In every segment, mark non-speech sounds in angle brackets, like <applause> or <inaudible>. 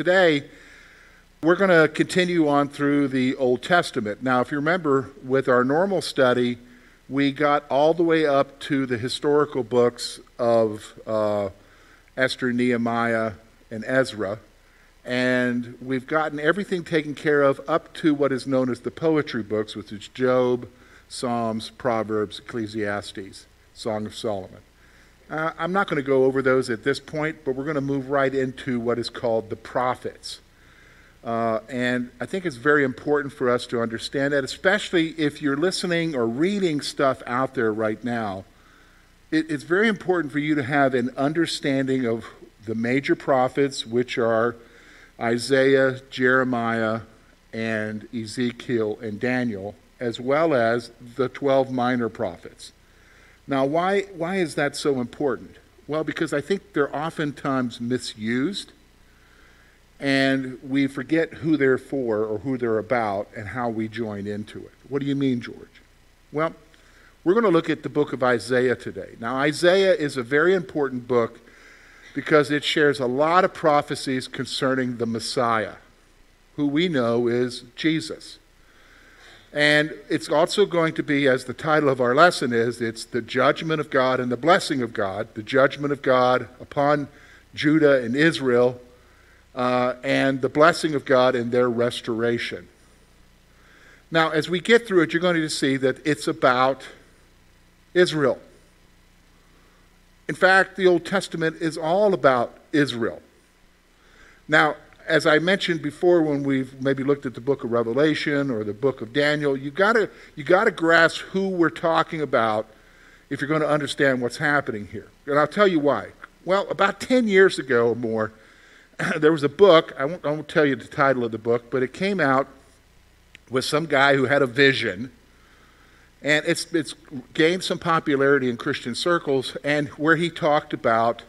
today, we're going to continue on through the Old Testament. Now, if you remember, with our normal study, we got all the way up to the historical books of uh, Esther, Nehemiah, and Ezra. And we've gotten everything taken care of up to what is known as the poetry books, which is Job, Psalms, Proverbs, Ecclesiastes, Song of Solomon. Uh, I'm not going to go over those at this point, but we're going to move right into what is called the prophets. Uh, and I think it's very important for us to understand that, especially if you're listening or reading stuff out there right now. It, it's very important for you to have an understanding of the major prophets, which are Isaiah, Jeremiah, and Ezekiel and Daniel, as well as the 12 minor prophets. Now, why, why is that so important? Well, because I think they're oftentimes misused, and we forget who they're for or who they're about and how we join into it. What do you mean, George? Well, we're going to look at the book of Isaiah today. Now, Isaiah is a very important book because it shares a lot of prophecies concerning the Messiah, who we know is Jesus. And it's also going to be, as the title of our lesson is, it's the judgment of God and the blessing of God, the judgment of God upon Judah and Israel, uh, and the blessing of God in their restoration. Now, as we get through it, you're going to see that it's about Israel. In fact, the Old Testament is all about Israel. Now, as I mentioned before, when we've maybe looked at the book of Revelation or the book of Daniel, you gotta you gotta grasp who we're talking about if you're going to understand what's happening here. And I'll tell you why. Well, about 10 years ago or more, <clears throat> there was a book. I won't, I won't tell you the title of the book, but it came out with some guy who had a vision and it's, it's gained some popularity in Christian circles, and where he talked about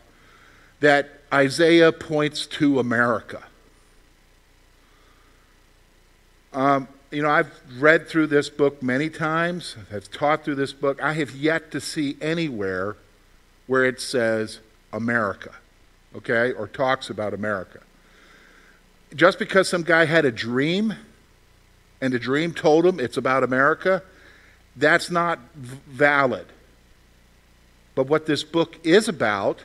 that Isaiah points to America. Um, you know, I've read through this book many times, I've taught through this book. I have yet to see anywhere where it says America, okay, or talks about America. Just because some guy had a dream and the dream told him it's about America, that's not valid. But what this book is about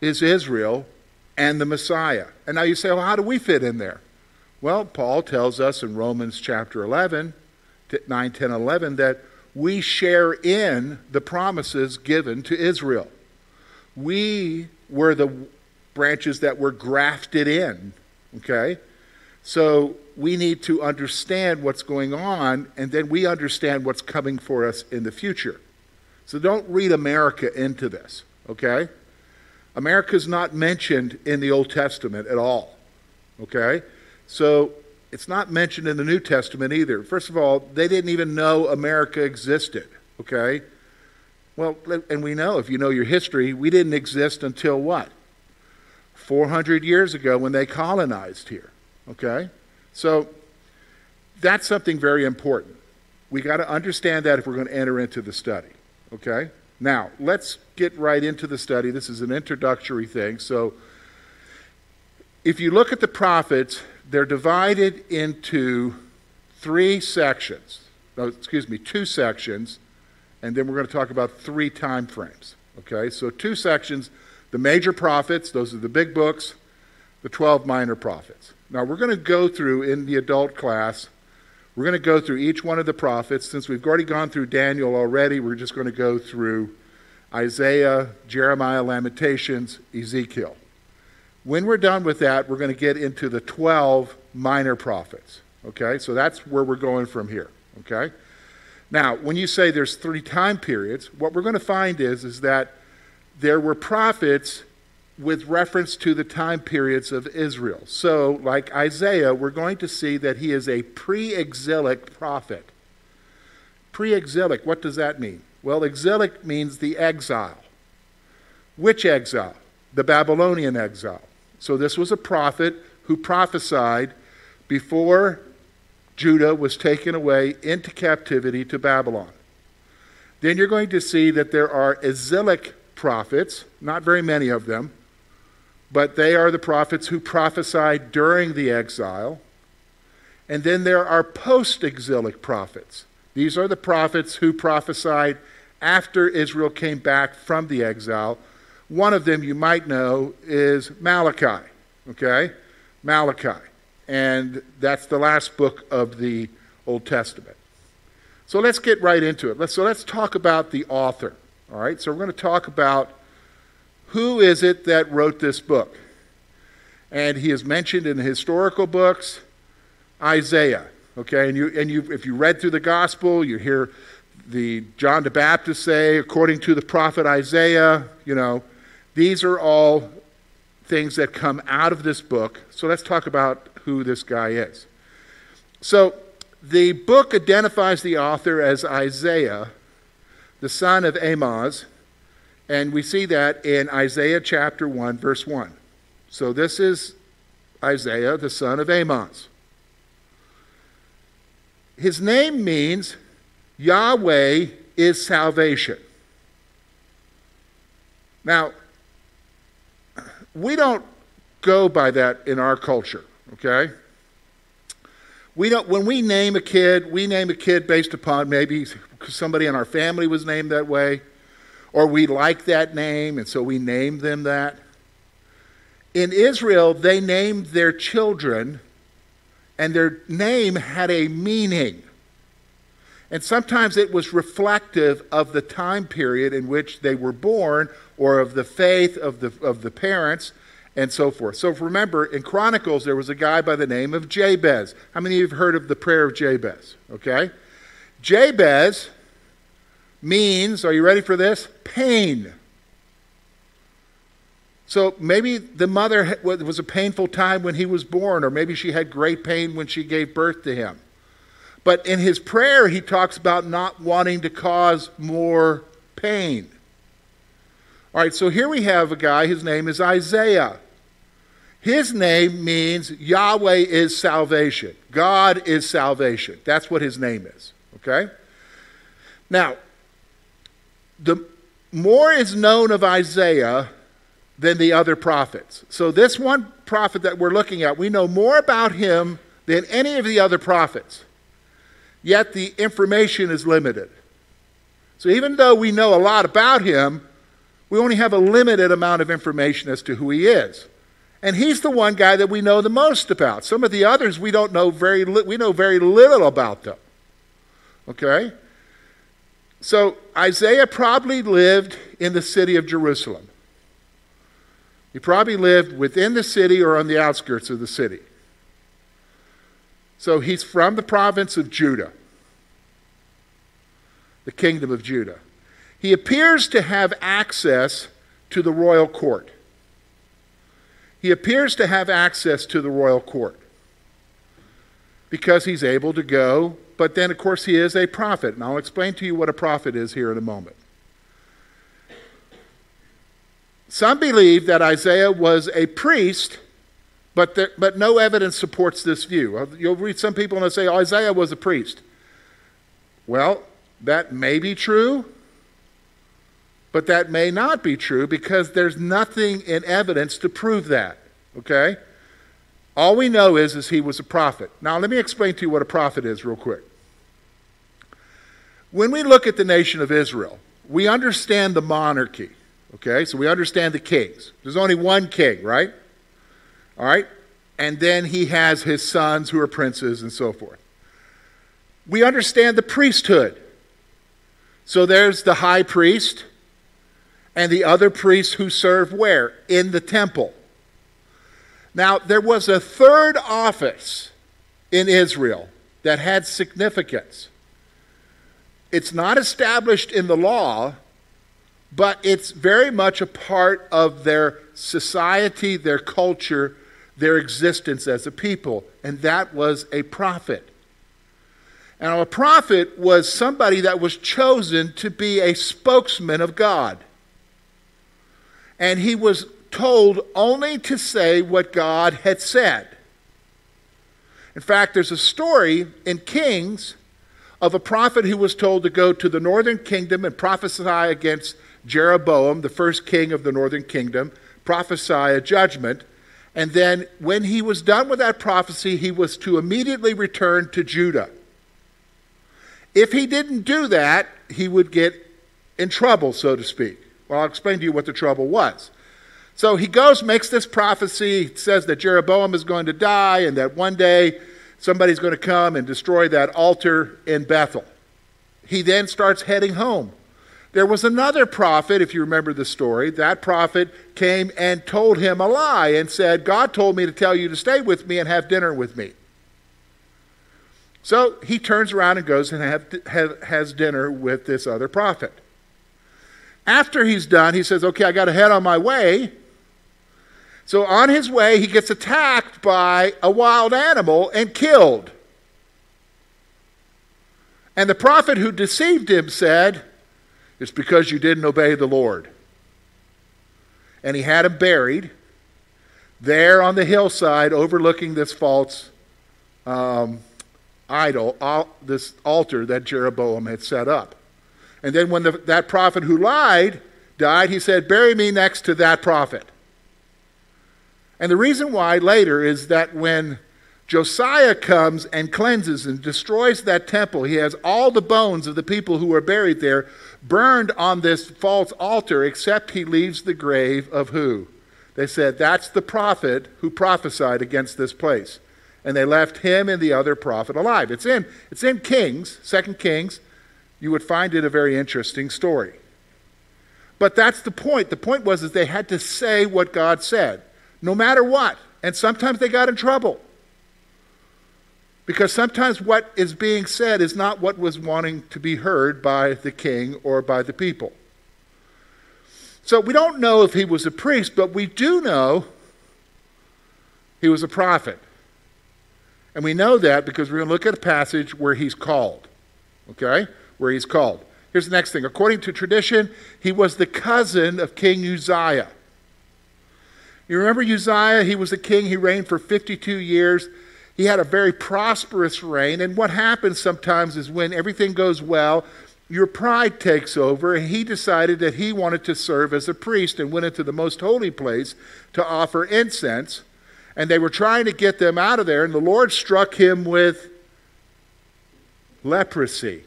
is Israel and the Messiah. And now you say, well, how do we fit in there? Well, Paul tells us in Romans chapter 11, 9, 10, 11, that we share in the promises given to Israel. We were the branches that were grafted in, okay? So we need to understand what's going on, and then we understand what's coming for us in the future. So don't read America into this, okay? America's not mentioned in the Old Testament at all, okay? So it's not mentioned in the New Testament either. First of all, they didn't even know America existed, okay? Well, and we know, if you know your history, we didn't exist until what? 400 years ago when they colonized here, okay? So that's something very important. We got to understand that if we're going to enter into the study. Okay? Now, let's get right into the study. This is an introductory thing. So if you look at the prophets, they're divided into three sections. No, excuse me, two sections, and then we're going to talk about three time frames. Okay? So two sections, the major prophets, those are the big books, the 12 minor prophets. Now, we're going to go through in the adult class, we're going to go through each one of the prophets. Since we've already gone through Daniel already, we're just going to go through Isaiah, Jeremiah, Lamentations, Ezekiel. When we're done with that, we're going to get into the 12 minor prophets. Okay? So that's where we're going from here. Okay? Now, when you say there's three time periods, what we're going to find is, is that there were prophets with reference to the time periods of Israel. So, like Isaiah, we're going to see that he is a pre exilic prophet. Pre exilic, what does that mean? Well, exilic means the exile. Which exile? The Babylonian exile. So, this was a prophet who prophesied before Judah was taken away into captivity to Babylon. Then you're going to see that there are exilic prophets, not very many of them, but they are the prophets who prophesied during the exile. And then there are post exilic prophets. These are the prophets who prophesied after Israel came back from the exile. One of them you might know is Malachi, okay? Malachi. And that's the last book of the Old Testament. So let's get right into it. Let's, so let's talk about the author. All right, so we're going to talk about who is it that wrote this book. And he is mentioned in the historical books, Isaiah. Okay, and you and you if you read through the gospel, you hear the John the Baptist say, according to the prophet Isaiah, you know, these are all things that come out of this book. So let's talk about who this guy is. So the book identifies the author as Isaiah, the son of Amoz, and we see that in Isaiah chapter 1, verse 1. So this is Isaiah, the son of Amoz. His name means Yahweh is salvation. Now, we don't go by that in our culture, okay? We don't, when we name a kid, we name a kid based upon maybe somebody in our family was named that way, or we like that name, and so we name them that. In Israel, they named their children, and their name had a meaning. And sometimes it was reflective of the time period in which they were born or of the faith of the, of the parents and so forth. So remember, in Chronicles, there was a guy by the name of Jabez. How many of you have heard of the prayer of Jabez? Okay? Jabez means, are you ready for this? Pain. So maybe the mother was a painful time when he was born, or maybe she had great pain when she gave birth to him. But in his prayer, he talks about not wanting to cause more pain. All right, so here we have a guy, his name is Isaiah. His name means Yahweh is salvation. God is salvation. That's what his name is. Okay? Now, the more is known of Isaiah than the other prophets. So, this one prophet that we're looking at, we know more about him than any of the other prophets. Yet the information is limited. So, even though we know a lot about him, we only have a limited amount of information as to who he is. And he's the one guy that we know the most about. Some of the others we don't know very li- we know very little about them. Okay? So Isaiah probably lived in the city of Jerusalem. He probably lived within the city or on the outskirts of the city. So he's from the province of Judah, the kingdom of Judah. He appears to have access to the royal court. He appears to have access to the royal court because he's able to go but then, of course, he is a prophet. And I'll explain to you what a prophet is here in a moment. Some believe that Isaiah was a priest, but, there, but no evidence supports this view. Uh, you'll read some people and they'll say Isaiah was a priest. Well, that may be true, but that may not be true because there's nothing in evidence to prove that. Okay? All we know is, is he was a prophet. Now, let me explain to you what a prophet is, real quick. When we look at the nation of Israel, we understand the monarchy, okay? So we understand the kings. There's only one king, right? All right? And then he has his sons who are princes and so forth. We understand the priesthood. So there's the high priest and the other priests who serve where? In the temple. Now, there was a third office in Israel that had significance. It's not established in the law, but it's very much a part of their society, their culture, their existence as a people, and that was a prophet. Now, a prophet was somebody that was chosen to be a spokesman of God. And he was told only to say what God had said. In fact, there's a story in Kings of a prophet who was told to go to the northern kingdom and prophesy against Jeroboam, the first king of the northern kingdom, prophesy a judgment. And then, when he was done with that prophecy, he was to immediately return to Judah. If he didn't do that, he would get in trouble, so to speak. Well, I'll explain to you what the trouble was. So he goes, makes this prophecy, says that Jeroboam is going to die and that one day somebody's going to come and destroy that altar in Bethel. He then starts heading home. There was another prophet, if you remember the story. That prophet came and told him a lie and said, God told me to tell you to stay with me and have dinner with me. So he turns around and goes and have, have, has dinner with this other prophet. After he's done, he says, Okay, I got to head on my way. So on his way, he gets attacked by a wild animal and killed. And the prophet who deceived him said, It's because you didn't obey the Lord. And he had him buried there on the hillside overlooking this false um, idol, this altar that Jeroboam had set up. And then when the, that prophet who lied died, he said, Bury me next to that prophet. And the reason why later is that when Josiah comes and cleanses and destroys that temple, he has all the bones of the people who were buried there burned on this false altar, except he leaves the grave of who? They said, That's the prophet who prophesied against this place and they left him and the other prophet alive. It's in, it's in Kings, Second Kings. You would find it a very interesting story. But that's the point. The point was is they had to say what God said, no matter what. And sometimes they got in trouble. Because sometimes what is being said is not what was wanting to be heard by the king or by the people. So we don't know if he was a priest, but we do know he was a prophet. And we know that because we're going to look at a passage where he's called. Okay? Where he's called. Here's the next thing. According to tradition, he was the cousin of King Uzziah. You remember Uzziah? He was a king. He reigned for 52 years. He had a very prosperous reign. And what happens sometimes is when everything goes well, your pride takes over, and he decided that he wanted to serve as a priest and went into the most holy place to offer incense and they were trying to get them out of there, and the Lord struck him with leprosy.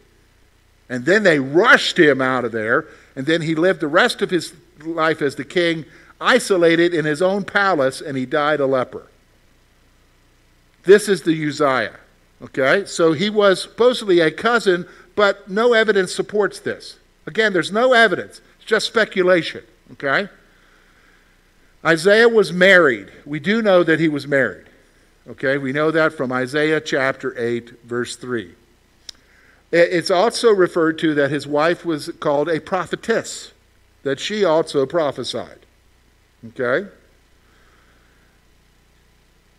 And then they rushed him out of there, and then he lived the rest of his life as the king, isolated in his own palace, and he died a leper. This is the Uzziah. Okay? So he was supposedly a cousin, but no evidence supports this. Again, there's no evidence, it's just speculation. Okay? Isaiah was married. We do know that he was married. Okay, we know that from Isaiah chapter 8, verse 3. It's also referred to that his wife was called a prophetess, that she also prophesied. Okay?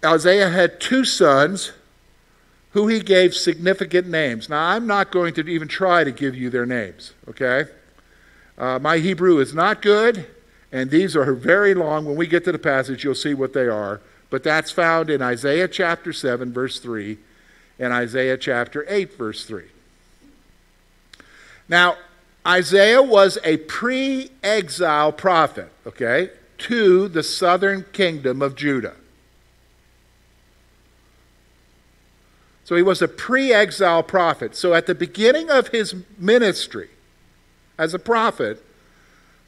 Isaiah had two sons who he gave significant names. Now, I'm not going to even try to give you their names, okay? Uh, my Hebrew is not good, and these are very long. When we get to the passage, you'll see what they are. But that's found in Isaiah chapter 7, verse 3, and Isaiah chapter 8, verse 3. Now, Isaiah was a pre exile prophet, okay, to the southern kingdom of Judah. So he was a pre exile prophet. So at the beginning of his ministry as a prophet,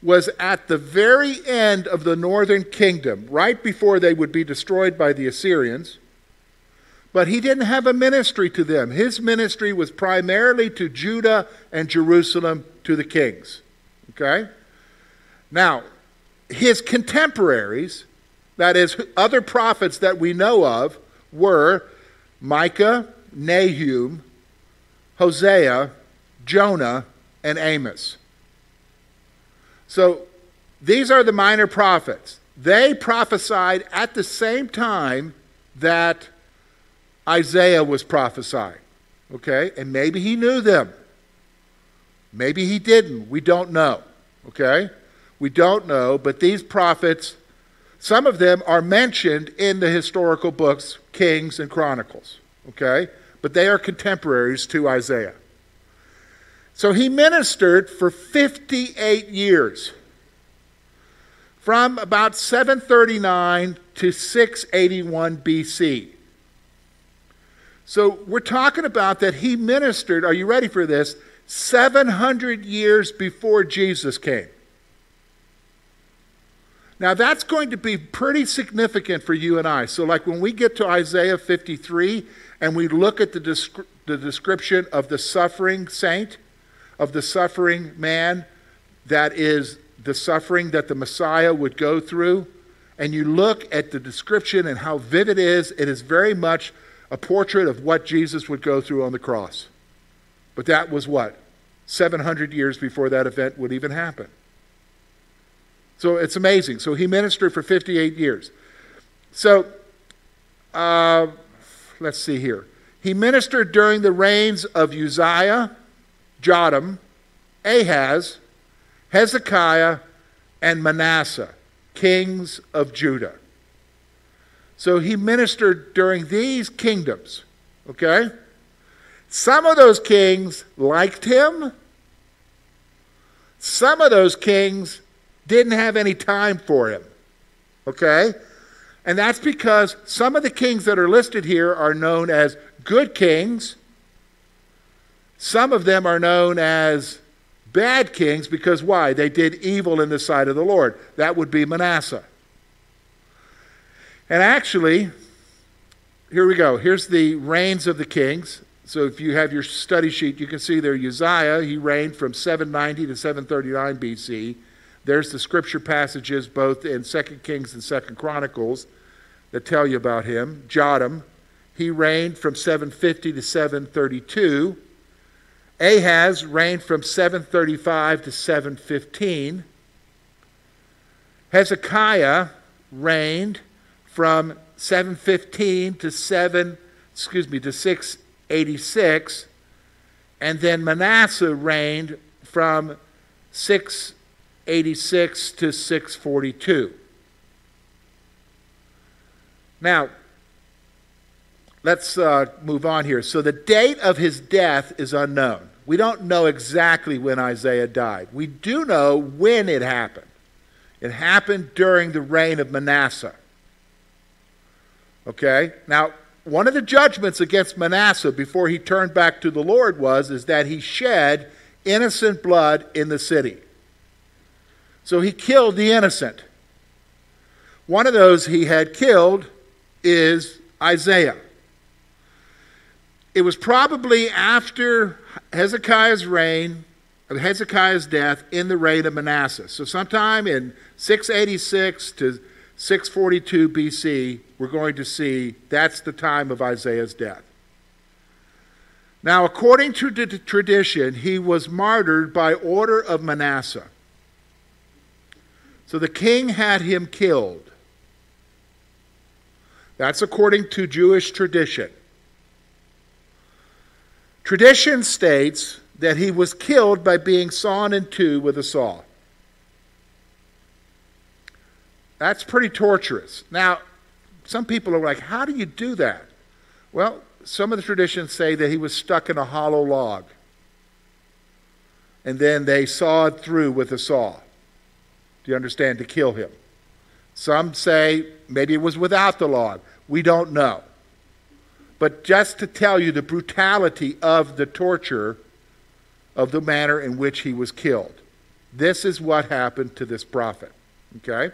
was at the very end of the northern kingdom, right before they would be destroyed by the Assyrians. But he didn't have a ministry to them. His ministry was primarily to Judah and Jerusalem, to the kings. Okay? Now, his contemporaries, that is, other prophets that we know of, were Micah, Nahum, Hosea, Jonah, and Amos. So these are the minor prophets. They prophesied at the same time that Isaiah was prophesying. Okay? And maybe he knew them. Maybe he didn't. We don't know. Okay? We don't know, but these prophets, some of them are mentioned in the historical books, Kings and Chronicles. Okay? But they are contemporaries to Isaiah. So he ministered for 58 years. from about 739 to 681 BC. So we're talking about that he ministered, are you ready for this? 700 years before Jesus came. Now, that's going to be pretty significant for you and I. So, like when we get to Isaiah 53 and we look at the, descri- the description of the suffering saint, of the suffering man that is the suffering that the Messiah would go through, and you look at the description and how vivid it is, it is very much a portrait of what Jesus would go through on the cross. But that was what? 700 years before that event would even happen. So it's amazing. So he ministered for 58 years. So uh, let's see here. He ministered during the reigns of Uzziah, Jotham, Ahaz, Hezekiah, and Manasseh, kings of Judah. So he ministered during these kingdoms, okay? Some of those kings liked him. Some of those kings didn't have any time for him. Okay? And that's because some of the kings that are listed here are known as good kings. Some of them are known as bad kings because why? They did evil in the sight of the Lord. That would be Manasseh. And actually, here we go. Here's the reigns of the kings. So if you have your study sheet, you can see there Uzziah, he reigned from 790 to 739 BC. There's the scripture passages both in 2 Kings and 2 Chronicles that tell you about him. Jotham, he reigned from 750 to 732. Ahaz reigned from 735 to 715. Hezekiah reigned from 715 to 7 excuse me to 686 and then Manasseh reigned from 6 86 to 642. Now, let's uh, move on here. So, the date of his death is unknown. We don't know exactly when Isaiah died. We do know when it happened. It happened during the reign of Manasseh. Okay? Now, one of the judgments against Manasseh before he turned back to the Lord was is that he shed innocent blood in the city. So he killed the innocent. One of those he had killed is Isaiah. It was probably after Hezekiah's reign, of Hezekiah's death, in the reign of Manasseh. So, sometime in 686 to 642 BC, we're going to see that's the time of Isaiah's death. Now, according to the tradition, he was martyred by order of Manasseh. So the king had him killed. That's according to Jewish tradition. Tradition states that he was killed by being sawn in two with a saw. That's pretty torturous. Now, some people are like, how do you do that? Well, some of the traditions say that he was stuck in a hollow log. And then they sawed through with a saw. Do you understand? To kill him. Some say maybe it was without the law. We don't know. But just to tell you the brutality of the torture of the manner in which he was killed. This is what happened to this prophet. Okay?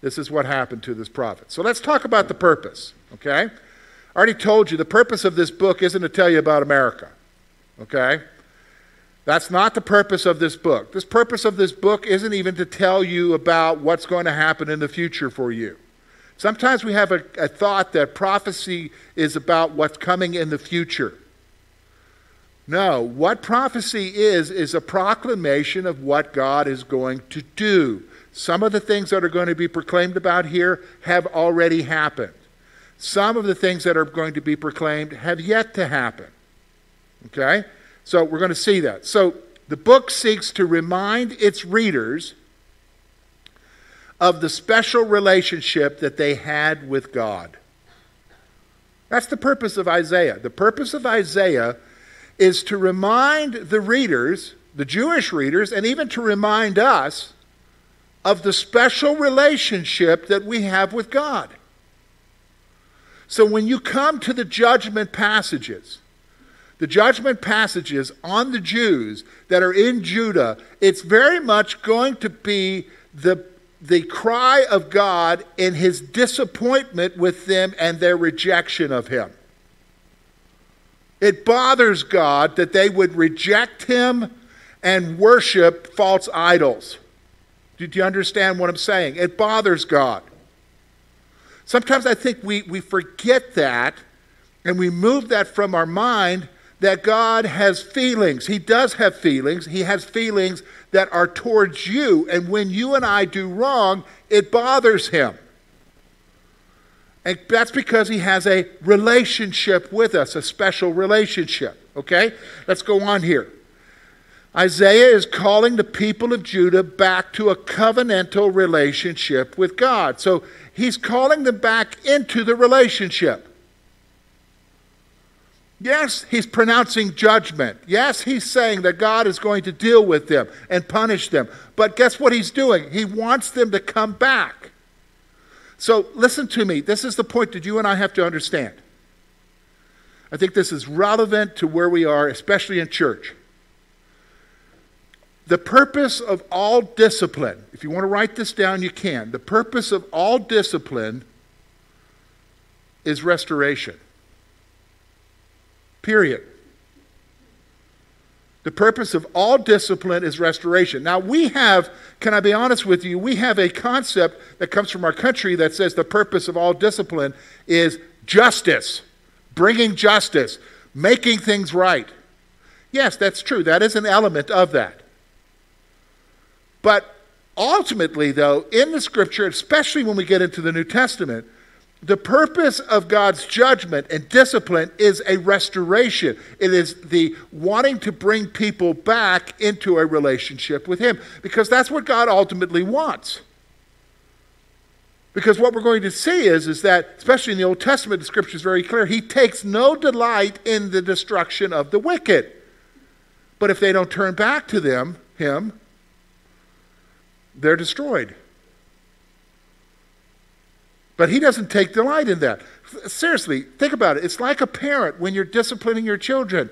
This is what happened to this prophet. So let's talk about the purpose. Okay? I already told you the purpose of this book isn't to tell you about America. Okay? That's not the purpose of this book. This purpose of this book isn't even to tell you about what's going to happen in the future for you. Sometimes we have a, a, thought that prophecy is about what's coming in the future. No, what prophecy is, is a proclamation of what God is going to do. Some of the things that are going to be proclaimed about here have already happened. Some of the things that are going to be proclaimed have yet to happen. Okay? So we're going to see that. So the book seeks to remind its readers of the special relationship that they had with God. That's the purpose of Isaiah. The purpose of Isaiah is to remind the readers, the Jewish readers, and even to remind us of the special relationship that we have with God. So when you come to the judgment passages, the judgment passages on the Jews that are in Judah, it's very much going to be the, the cry of God in his disappointment with them and their rejection of him. It bothers God that they would reject him and worship false idols. Do you understand what I'm saying? It bothers God. Sometimes I think we, we forget that and we move that from our mind that God has feelings. He does have feelings. He has feelings that are towards you. And when you and I do wrong, it bothers him. And that's because he has a relationship with us, a special relationship. Okay? Let's go on here. Isaiah is calling the people of Judah back to a covenantal relationship with God. So he's calling them back into the relationship. Yes, he's pronouncing judgment. Yes, he's saying that God is going to deal with them and punish them. But guess what he's doing? He wants them to come back. So listen to me. This is the point that you and I have to understand. I think this is relevant to where we are, especially in church. The purpose of all discipline, if you want to write this down, you can. The purpose of all discipline is restoration. Period. The purpose of all discipline is restoration. Now, we have, can I be honest with you, we have a concept that comes from our country that says the purpose of all discipline is justice, bringing justice, making things right. Yes, that's true. That is an element of that. But ultimately, though, in the scripture, especially when we get into the New Testament, the purpose of God's judgment and discipline is a restoration. It is the wanting to bring people back into a relationship with Him because that's what God ultimately wants. Because what we're going to see is, is that, especially in the Old Testament, the scripture is very clear. He takes no delight in the destruction of the wicked. But if they don't turn back to them, him, they're destroyed. But he doesn't take delight in that. Seriously, think about it. It's like a parent when you're disciplining your children.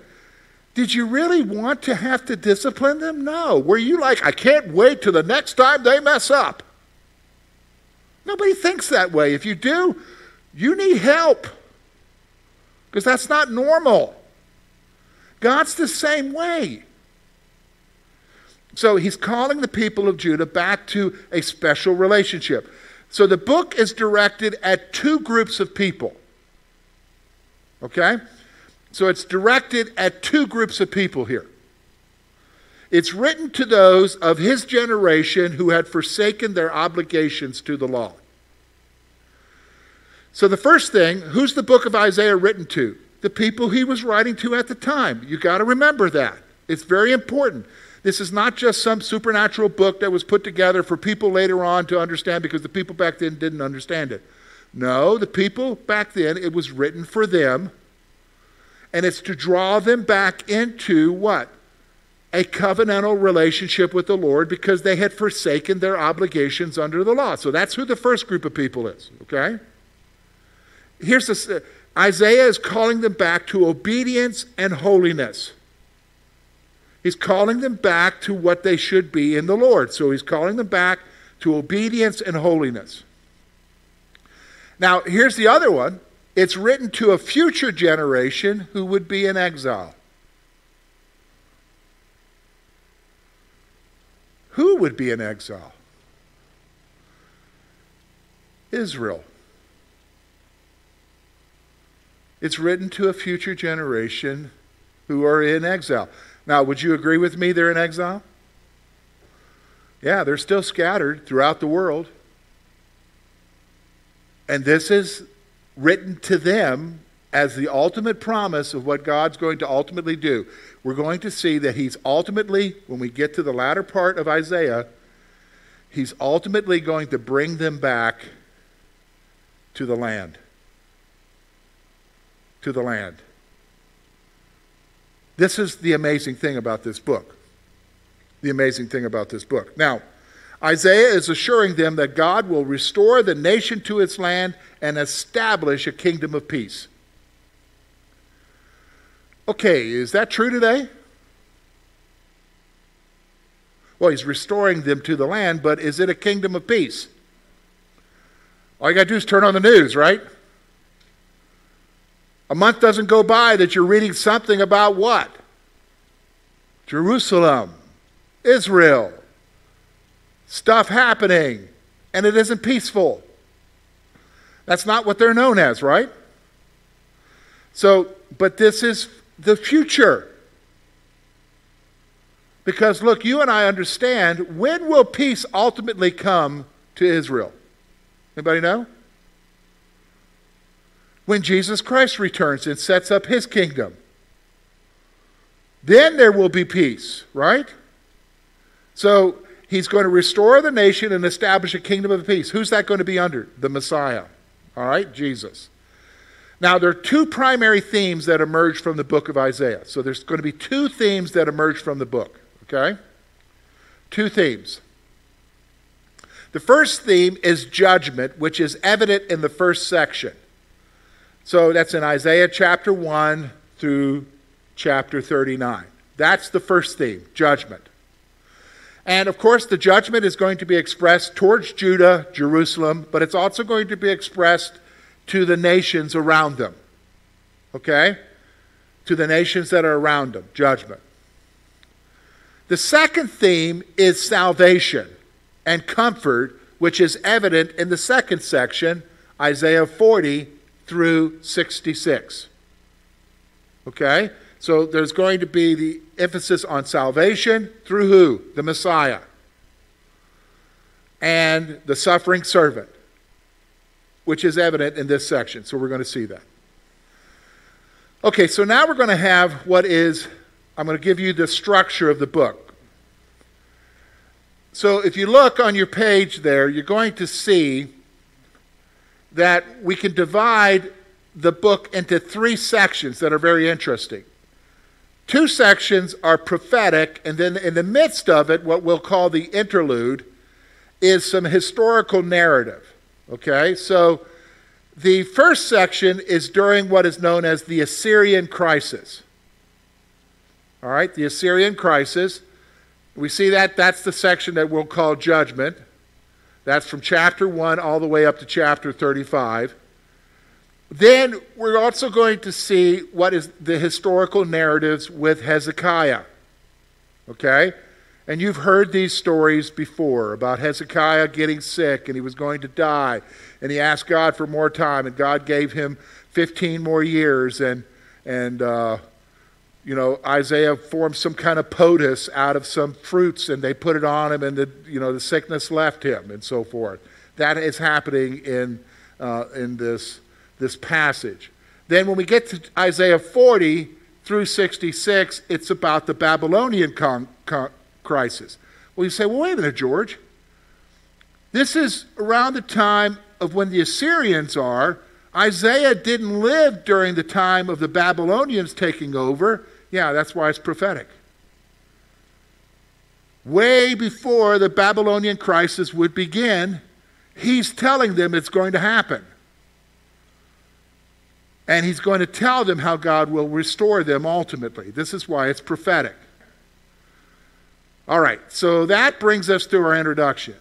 Did you really want to have to discipline them? No. Were you like, I can't wait till the next time they mess up? Nobody thinks that way. If you do, you need help because that's not normal. God's the same way. So he's calling the people of Judah back to a special relationship. So the book is directed at two groups of people. Okay? So it's directed at two groups of people here. It's written to those of his generation who had forsaken their obligations to the law. So the first thing, who's the book of Isaiah written to? The people he was writing to at the time. You got to remember that. It's very important. This is not just some supernatural book that was put together for people later on to understand because the people back then didn't understand it. No, the people back then, it was written for them. And it's to draw them back into what? A covenantal relationship with the Lord because they had forsaken their obligations under the law. So that's who the first group of people is, okay? Here's this uh, Isaiah is calling them back to obedience and holiness. He's calling them back to what they should be in the Lord. So he's calling them back to obedience and holiness. Now, here's the other one it's written to a future generation who would be in exile. Who would be in exile? Israel. It's written to a future generation who are in exile. Now, would you agree with me they're in exile? Yeah, they're still scattered throughout the world. And this is written to them as the ultimate promise of what God's going to ultimately do. We're going to see that He's ultimately, when we get to the latter part of Isaiah, He's ultimately going to bring them back to the land. To the land. This is the amazing thing about this book. The amazing thing about this book. Now, Isaiah is assuring them that God will restore the nation to its land and establish a kingdom of peace. Okay, is that true today? Well, he's restoring them to the land, but is it a kingdom of peace? All you got to do is turn on the news, right? A month doesn't go by that you're reading something about what? Jerusalem, Israel, stuff happening, and it isn't peaceful. That's not what they're known as, right? So, but this is the future. Because look, you and I understand when will peace ultimately come to Israel? Anybody know? When Jesus Christ returns and sets up his kingdom. Then there will be peace, right? So he's going to restore the nation and establish a kingdom of peace. Who's that going to be under? The Messiah. All right, Jesus. Now, there are two primary themes that emerge from the book of Isaiah. So there's going to be two themes that emerge from the book, okay? Two themes. The first theme is judgment, which is evident in the first section. So that's in Isaiah chapter 1 through chapter 39. That's the first theme judgment. And of course, the judgment is going to be expressed towards Judah, Jerusalem, but it's also going to be expressed to the nations around them. Okay? To the nations that are around them, judgment. The second theme is salvation and comfort, which is evident in the second section, Isaiah 40 through 66. Okay? So there's going to be the emphasis on salvation through who? The Messiah. And the suffering servant, which is evident in this section. So we're going to see that. Okay, so now we're going to have what is, I'm going to give you the structure of the book. So if you look on your page there, you're going to see that we can divide the book into three sections that are very interesting. Two sections are prophetic, and then in the midst of it, what we'll call the interlude, is some historical narrative. Okay? So the first section is during what is known as the Assyrian crisis. All right, the Assyrian crisis. We see that that's the section that we'll call judgment. That's from chapter 1 all the way up to chapter 35. Then we're also going to see what is the historical narratives with Hezekiah. Okay? And you've heard these stories before about Hezekiah getting sick and he was going to die. And he asked God for more time, and God gave him 15 more years. And, and uh, you know, Isaiah formed some kind of poultice out of some fruits and they put it on him, and the, you know, the sickness left him, and so forth. That is happening in, uh, in this this passage. Then, when we get to Isaiah 40 through 66, it's about the Babylonian con- con- crisis. Well, you say, well, wait a minute, George. This is around the time of when the Assyrians are. Isaiah didn't live during the time of the Babylonians taking over. Yeah, that's why it's prophetic. Way before the Babylonian crisis would begin, he's telling them it's going to happen. And he's going to tell them how God will restore them ultimately. This is why it's prophetic. All right, so that brings us to our introduction.